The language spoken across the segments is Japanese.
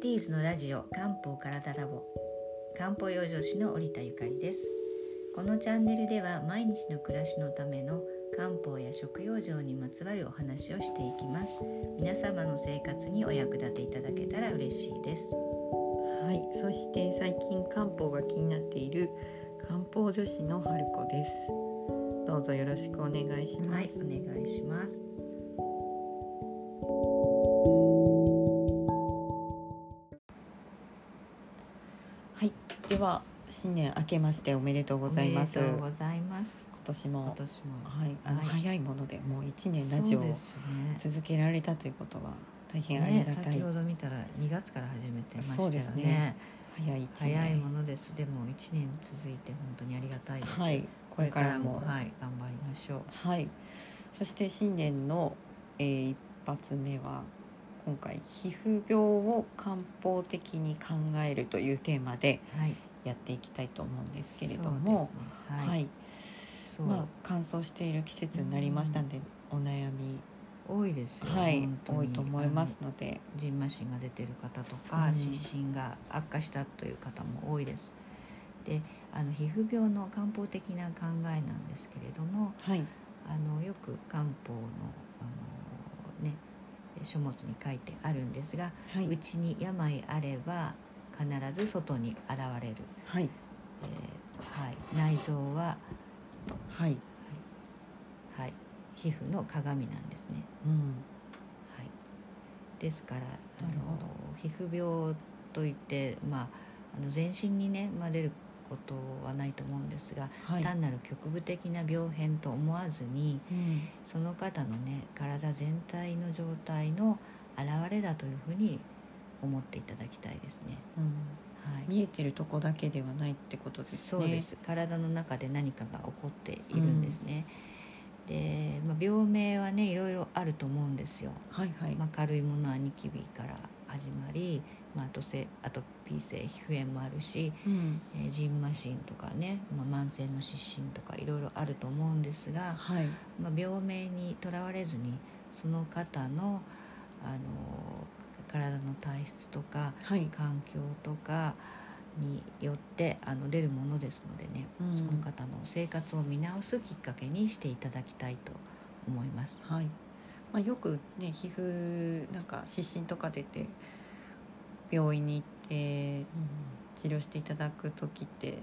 ティーズのラジオ漢方体ラボ漢方養生師の織田ゆかりです。このチャンネルでは毎日の暮らしのための漢方や食養生にまつわるお話をしていきます。皆様の生活にお役立ていただけたら嬉しいです。はい、そして最近漢方が気になっている漢方女子の春子です。どうぞよろしくお願いします。はいお願いしますは新年明けましておめでとうございます。おめでとう今ございます。年も今年も。はい、あの、はい。早いものでもう一年ラジオを続けられたということは大変ありねがたい。先ほど見たら2月から始めてましたよね。ね。早い。早いものです。でも1年続いて本当にありがたいです、はい、これからもはい頑張りましょう。はい。そして新年の、えー一発目は今回皮膚病を漢方的に考えるというテーマではいやっていきたいと思うんですけれども、ね。は、はい。い、そう、まあ乾燥している季節になりましたんで、お悩み多いですよ、はい多いと思いますので、あのジンマシンが出てる方とか、うん。湿疹が悪化したという方も多いです。であの皮膚病の漢方的な考えなんですけれどもはい。あのよく漢方のあの、ね、書物に書いてあるんですがはい。うちに病あれば必ず外に現れる、はい。えーはい、内臓は、はい、はい、皮膚の鏡なんですね。うん。はい、ですからあの皮膚病といって、まあ、あの全身にね、まあ、出ることはないと思うんですが、はい、単なる局部的な病変と思わずにうん。その方のね体全体の状態の現れだというふうに思っていただきたいですね。うん。はい、見えてるとこだけではないってことですね。そうです体の中で何かが起こっているんですね。で、まあ、病名はねいろいろあると思うんですよ。はいはい、まあ、軽いものはニキビから始まり、まあ、あとせアトピー性皮膚炎もあるし、うんえージンマシンとかね、まあ、慢性の湿疹とかいろいろあると思うんですが、はいまあ、病名にとらわれずにその方のあの体の体質とかはい、環境とかによってあの出るものですのでね、うんその方の生活を見直すきっかけにしていただきたいと思います。はいまあ、よくね皮膚なんか湿疹とか出て病院に行って治療していただく時って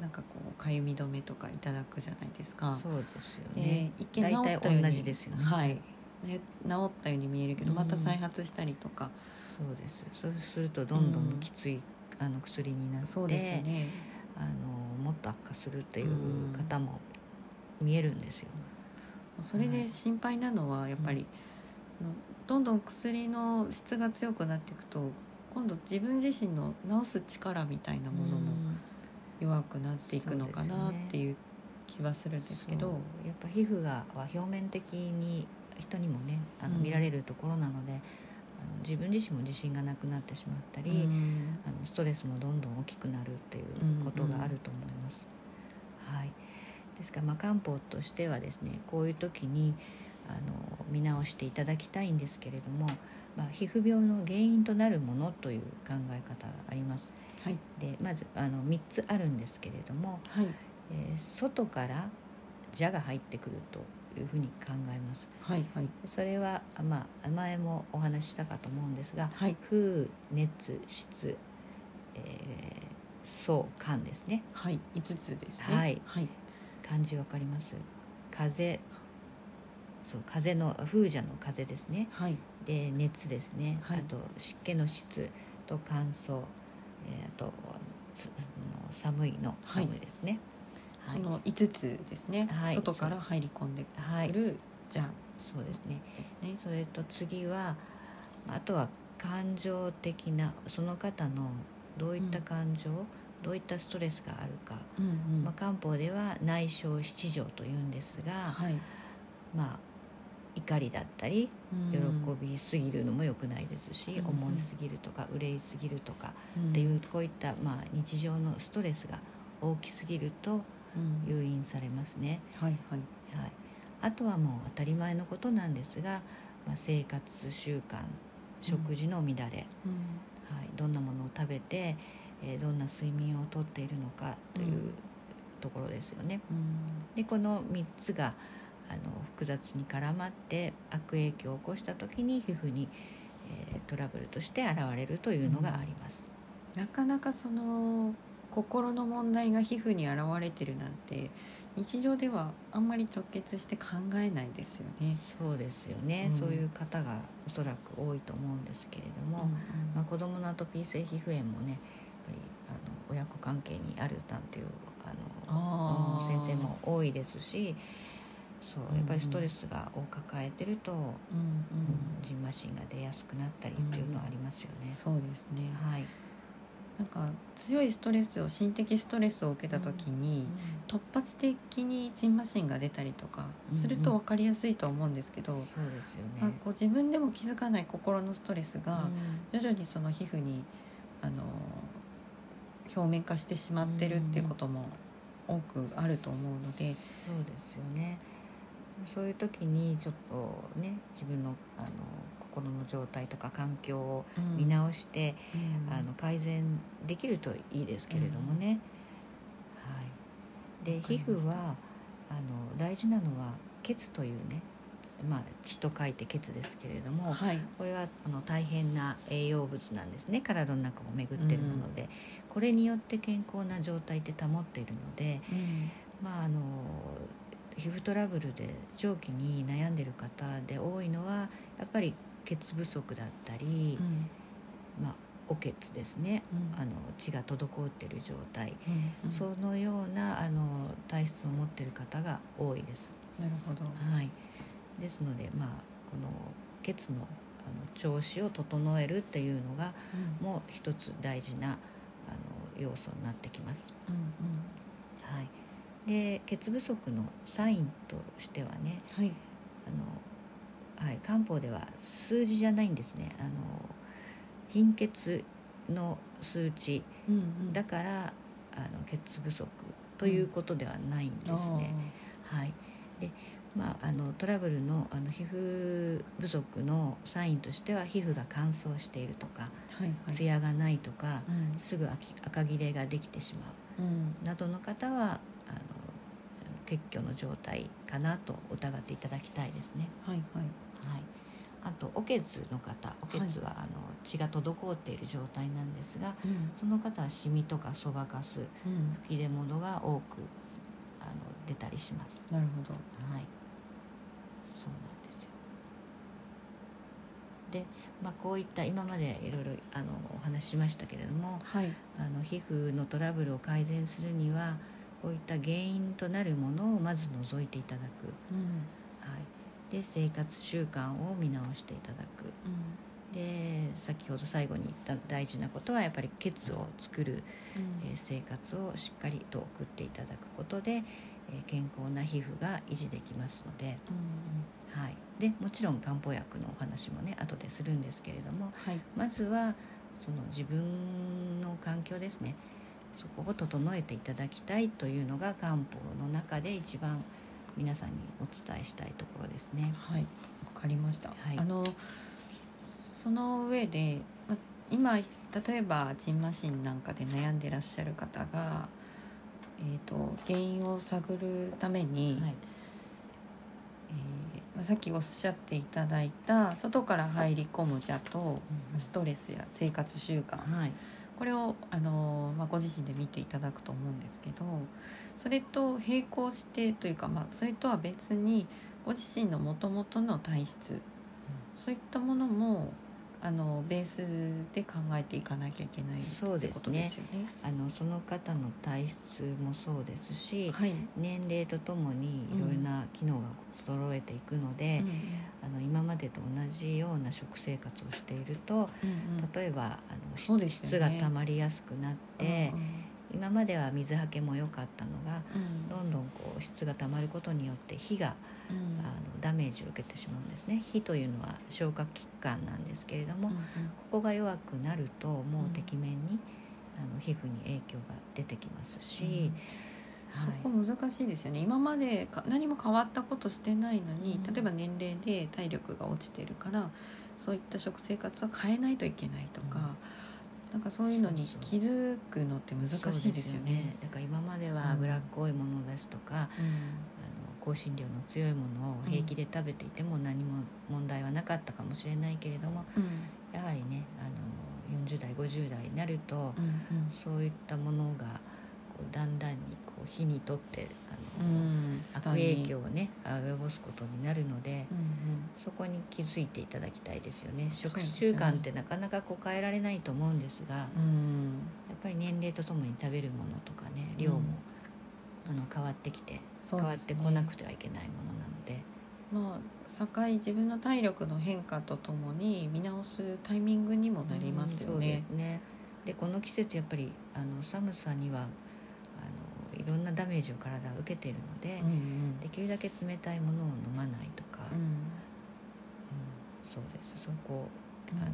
なんかこうかゆみ止めとかいただくじゃないですか。そうですよでね。一見大体治ったように同じですよね。はい、ね、治ったように見えるけどうんまた再発したりとか、そうです。そうするとどんどんきつい、あの薬になって、ね。あのもっと悪化するっていう方も見えるんですよ。それで心配なのはやっぱり、そのどんどん薬の質が強くなっていくと今度自分自身の治す力みたいなものも弱くなっていくのかなっていう気はするんですけど。そう。やっぱ皮膚がは表面的に人にもねあのうん。見られるところなので、あの自分自身も自信がなくなってしまったり、うんあのストレスもどんどん大きくなるっていうことがあると思います。はい、ですから、まあ、漢方としてはですねこういう時にあの見直していただきたいんですけれども、まあ、皮膚病の原因となるものという考え方があります。はいでまずあの3つあるんですけれども、はいえー外から蛇が入ってくるというふうに考えます。はいはい。それは、あまあ、前もお話ししたかと思うんですがはい。風熱湿、えー、燥寒ですね。はい5つですね。はい。はい。漢字わかります？風そう風の風邪の風ですね。はい。で熱ですね、はい。あと湿気の湿と乾燥、えー、あと寒いのはい。寒いですね、その5つですね、はい。外から入り込んではい。くるじゃあそうですね。ですね。それと次はあとは感情的なその方のどういった感情、どういったストレスがあるか、うんうん。まあ、漢方では内傷七情というんですが、はい。まあ怒りだったり喜うん。びすぎるのも良くないですし、うん思いすぎるとか憂いすぎるとかうん。っていうこういった、まあ、日常のストレスが大きすぎるとうん誘引されますね。はいはい。はい、あとはもう当たり前のことなんですが、まあ、生活習慣食事の乱れ、うん。どんなものを食べて、えーどんな睡眠をとっているのかといううん。ところですよね。うん。でこの3つがあの複雑に絡まって悪影響を起こした時に皮膚に、えートラブルとして現れるというのがあります。なかなかその心の問題が皮膚に現れてるなんて日常ではあんまり直結して考えないですよね。そうですよね、うん。そういう方がおそらく多いと思うんですけれども、うんまあ、子どものアトピー性皮膚炎もねやっぱりあの親子関係にあるなんていうあの先生も多いですしそうやっぱりストレスがを抱えてると、うんうん。ジンマシンが出やすくなったりっていうのはありますよね。そうですね。はい、なんか強いストレスを心的ストレスを受けた時に、突発的にジンマシンが出たりとかすると分かりやすいとは思うんですけど、そうですよね。まあ、こう自分でも気づかない心のストレスが徐々にその皮膚にあの表面化してしまってるっていうことも多くあると思うので、そうですよね。そういう時にちょっとね自分のあの心の状態とか環境を見直して、うん。あの改善できるといいですけれどもね。はい。で皮膚はあの大事なのは血というね、まあ血と書いて血ですけれども、はい。これはあの大変な栄養物なんですね。体の中を巡っているもので、これによって健康な状態って保っているので、うん。まああの皮膚トラブルで長期に悩んでる方で多いのはやっぱり血不足だったり、うんまあお血ですね。うんあの血が滞っている状態、うんうんそのようなあの体質を持っている方が多いです。なるほど。はい。ですのでまあこの血のあの調子を整えるっていうのがうんもう一つ大事なあの要素になってきます。うんはい。で血不足のサインとしてはね、うんはいあのはい漢方では数字じゃないんですね。あの貧血の数値うんうんだからあの血不足ということではないんですね。はい。で、まああのトラブルのあの皮膚不足のサインとしては皮膚が乾燥しているとか、はいはい。ツヤがないとか、うんすぐ赤赤切れができてしまう。うんなどの方はあの血虚の状態かなと疑っていただきたいですね。はいはい。はい、あとお血の方お血は、あの血が滞っている状態なんですがうんその方はシミとかそばかすうん吹き出物が多くあの出たりします。なるほど。はい、そうなんですよ。で、まあ、こういった今までいろいろあのお話ししましたけれどもはい。あの皮膚のトラブルを改善するにはこういった原因となるものをまず除いていただく、うんはい、で生活習慣を見直していただく。で先ほど最後に言った大事なことはやっぱり血を作る、うん。えー生活をしっかりと送っていただくことで、えー健康な皮膚が維持できますので,、うん。はい、でもちろん漢方薬のお話もね後でするんですけれどもはい。まずはその自分の環境ですね。そこを整えていただきたいというのが漢方の中で一番皆さんにお伝えしたいところですね。はい。わかりました。はいあのその上でま今例えばジンマシンなんかで悩んでらっしゃる方が、えー、と原因を探るために、はいえーまあ、さっきおっしゃっていただいた外から入り込む邪とストレスや生活習慣はいこれをあの、まあ、ご自身で見ていただくと思うんですけどそれと並行してというか、まあ、それとは別にご自身のもともとの体質そういったものもあのベースで考えていかなきゃいけないそうですねってことですよね。あのその方の体質もそうですしはい、年齢とともにいろいろな機能が衰えていくので、あの今までと同じような食生活をしているとうんうん。例えばあのね。質が溜まりやすくなって、今までは水はけも良かったのがうん。どんどんこう質が溜まることによって火がうんうん。あのダメージを受けてしまうんですね。火というのは消化器官なんですけれども、うんうん。ここが弱くなるともうてきめん。に、あの皮膚に影響が出てきますし、そこ難しいですよね。今までか何も変わったことしてないのに、うん。例えば年齢で体力が落ちてるからそういった食生活は変えないといけないとか、なんかそういうのに気づくのって難しいですよね。だから今までは脂っこいものですとか、香辛料の強いものを平気で食べていても何も問題はなかったかもしれないけれども、うん、やはりねあの40代50代になると、うんうん、そういったものがこうだんだんにこう火にとってあの、うん、悪影響をね及ぼすことになるので、うんうん、そこに気づいていただきたいですよね。食習慣ってなかなかこう変えられないと思うんですが、うん、やっぱり年齢とともに食べるものとかね量も、あの変わってきて、変わってこなくてはいけないものなので。まあ、境自分の体力の変化とともに見直すタイミングにもなりますよね。うん、ねでこの季節やっぱりあの寒さにはいろんなダメージを体は受けているので、うんうん、できるだけ冷たいものを飲まないとか、うん、うん、そうですそこあの、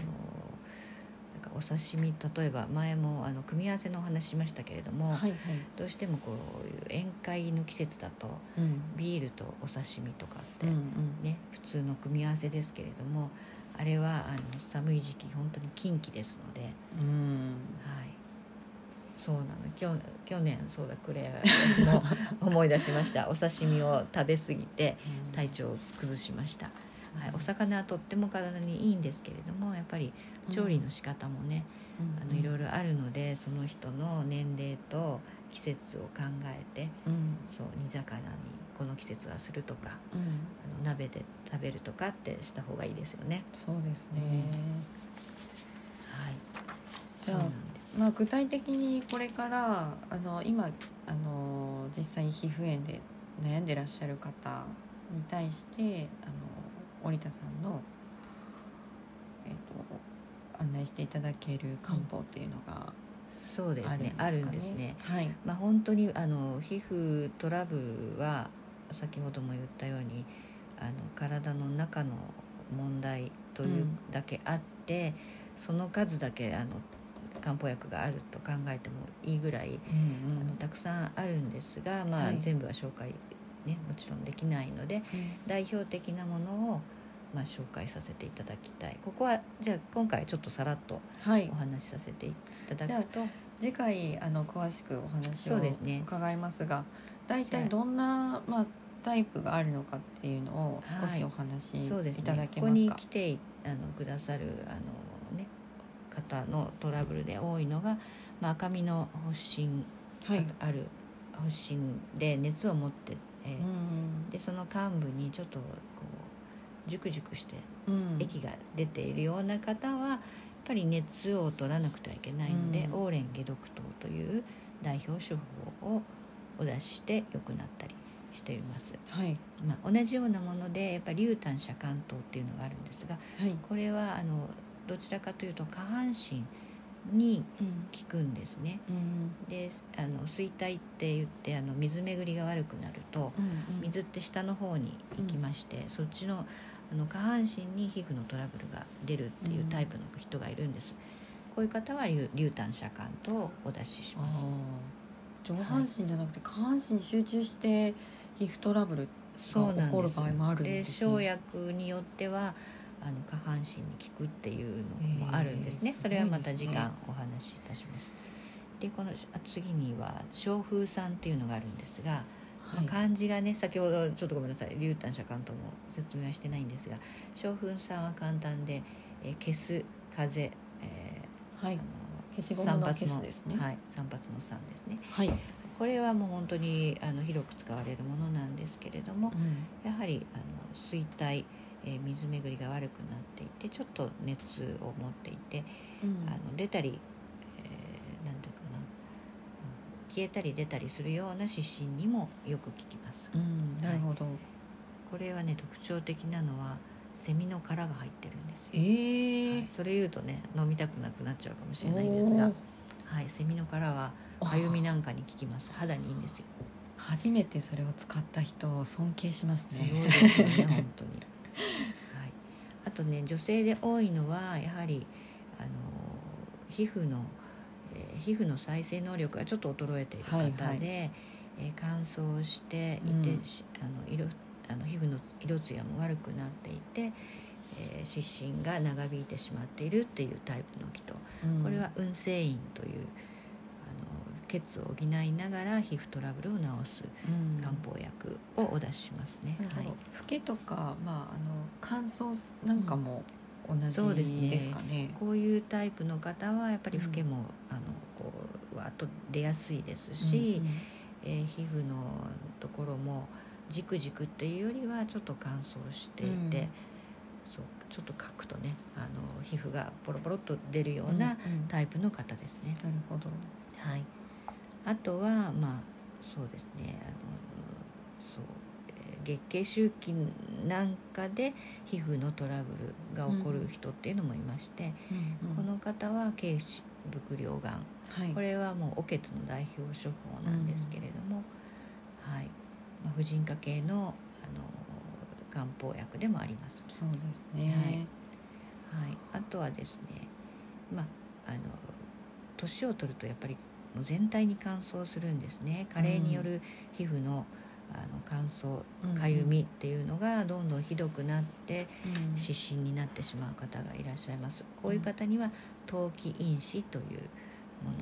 かお刺身例えば前もあの組み合わせのお話しましたけれども、はいはい、どうしてもこういう宴会の季節だと、うん、ビールとお刺身とかって、うんうん、ね、普通の組み合わせですけれどもあれはあの寒い時期本当に禁忌ですので、うん、はい。そうなの。去去年そうだクレア私も思い出しました。お刺身を食べ過ぎて体調を崩しました、うん、はい、お魚はとっても体にいいんですけれどもやっぱり調理の仕方もね、うん、あのいろいろあるのでその人の年齢と季節を考えて、うん、そう煮魚にこの季節はするとか、あの鍋で食べるとかってした方がいいですよね。そうですね、はい。じゃあまあ、具体的にこれからあの今あの実際に皮膚炎で悩んでらっしゃる方に対してあの織田さんの、えーと、案内していただける漢方っていうのが、そうですね。あるんですね？はい、まあ本当にあの皮膚トラブルは先ほども言ったようにあの体の中の問題というだけあって、うん、その数だけあの漢方薬があると考えてもいいぐらい、うんうん、あのたくさんあるんですが、まあ、はい、全部は紹介、ね、もちろんできないので、うん、代表的なものを、まあ、紹介させていただきたい。ここはじゃあ今回ちょっとさらっとお話しさせていただく。と、はい、次回あの詳しくお話を伺いますが大体、ね、どんな、まあ、タイプがあるのかっていうのを少しお話しいただけますか、ここに来てあのくださるあの方のトラブルで多いのが、まあ、赤みの発疹がある発疹で熱を持って、えー、でその患部にちょっとジュクジュクして液が出ているような方はやっぱり熱を取らなくてはいけないので、オーレン解毒糖という代表処方をお出しして良くなったりしています、はい。まあ、同じようなものでやっぱり竜炭遮寒糖っていうのがあるんですが、はい、これはあのどちらかというと下半身に効くんですね。うん、であの衰退って言ってあの水巡りが悪くなると、うんうん、水って下の方に行きまして、うん、そっちのあの下半身に皮膚のトラブルが出るっていうタイプの人がいるんです。こういう方は流炭遮寒とお出しします。上半身じゃなくて下半身に集中して皮膚トラブルが起こる場合もあるんです、ね、生薬によってはあの下半身に効くっていうのもあるんですね、それはまた時間お話しいたします。でこの次には小風酸っていうのがあるんですが、はい、まあ、漢字がね先ほどちょっとごめんなさい竜炭遮寒とも説明はしてないんですが小風酸は簡単で、えー、消す風、えー、はい。消しゴムの消すですね。はい散髪の酸ですね。はい。これはもう本当にあの広く使われるものなんですけれども、うん、やはりあの衰退えー、水巡りが悪くなっていてちょっと熱を持っていて、うん、あの出たり、えー、なんていうかな、うん、消えたり出たりするような湿疹にもよく効きます。うん、なるほど、はい、これはね特徴的なのはセミの殻が入ってるんですよ、えー。はい、それ言うとね飲みたくなくなっちゃうかもしれないんですが、はい、セミの殻はかゆみなんかに効きます。肌にいいんですよ。初めてそれを使った人を尊敬しますね。すごいですよね 本当に。はい、あとね女性で多いのはやはりあの皮膚の、えー、皮膚の再生能力がちょっと衰えている方で、はいはい、えー、乾燥していて、うん、あの色あの皮膚の色艶も悪くなっていてえー、湿疹が長引いてしまっているっていうタイプの木と、うん。これは運勢院というあの血を補いながら皮膚トラブルを治すうん。漢方薬をお出ししますね。なるほど。はい。老けとか、まあ、あの乾燥なんかもすね。ですかね。こういうタイプの方はやっぱり老けも、あのこうわーっと出やすいですし、えー皮膚のところもじくじくっていうよりはちょっと乾燥していて、うん。そうちょっとかくとねあの皮膚がポロポロっと出るようんうなうん。タイプの方ですね。なるほど。はい、あとはまあそうですね。あ月経周期なんかで皮膚のトラブルが起こる人っていうのもいまして、この方は経歯伏量がん。はい。これはもうおけつの代表処方なんですけれども、はい。まあ、婦人科系のあの漢方薬でもあります。そうですね。はい、あとはですね、まあ、あの年を取るとやっぱりもう全体に乾燥するんですね。加齢による皮膚の,、あの乾燥うんかゆみっていうのがどんどんひどくなってうん。湿疹になってしまう方がいらっしゃいます。こういう方には陶器因子という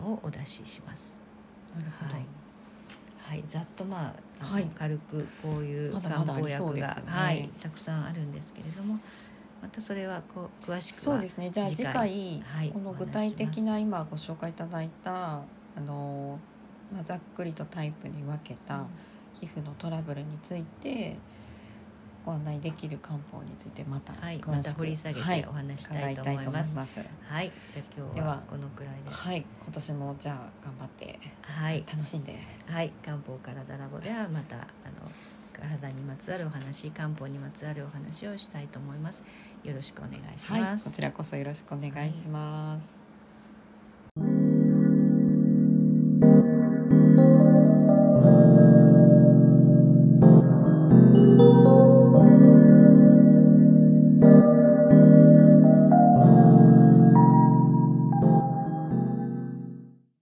ものをお出しします。はい。はい、ざっとまああの、はい。軽くこういう漢方薬が、ね。はい、たくさんあるんですけれどもまたそれはこう詳しくはそうですね。じゃあ次回はいこの具体的な今ご紹介いただいたあのまあざっくりとタイプに分けた皮膚のトラブルについてご案内できる漢方についてまたはい、また掘り下げはいてお話したいと伺思います。ますはい、じゃあ今日でははこのくらいで。はい、今年もじゃあ頑張ってはい、楽しんではい、漢方体ラボではまたあの体にまつわるお話、漢方にまつわるお話をしたいと思います。よろしくお願いしはい、ます。こちらこそよろしくお願いします。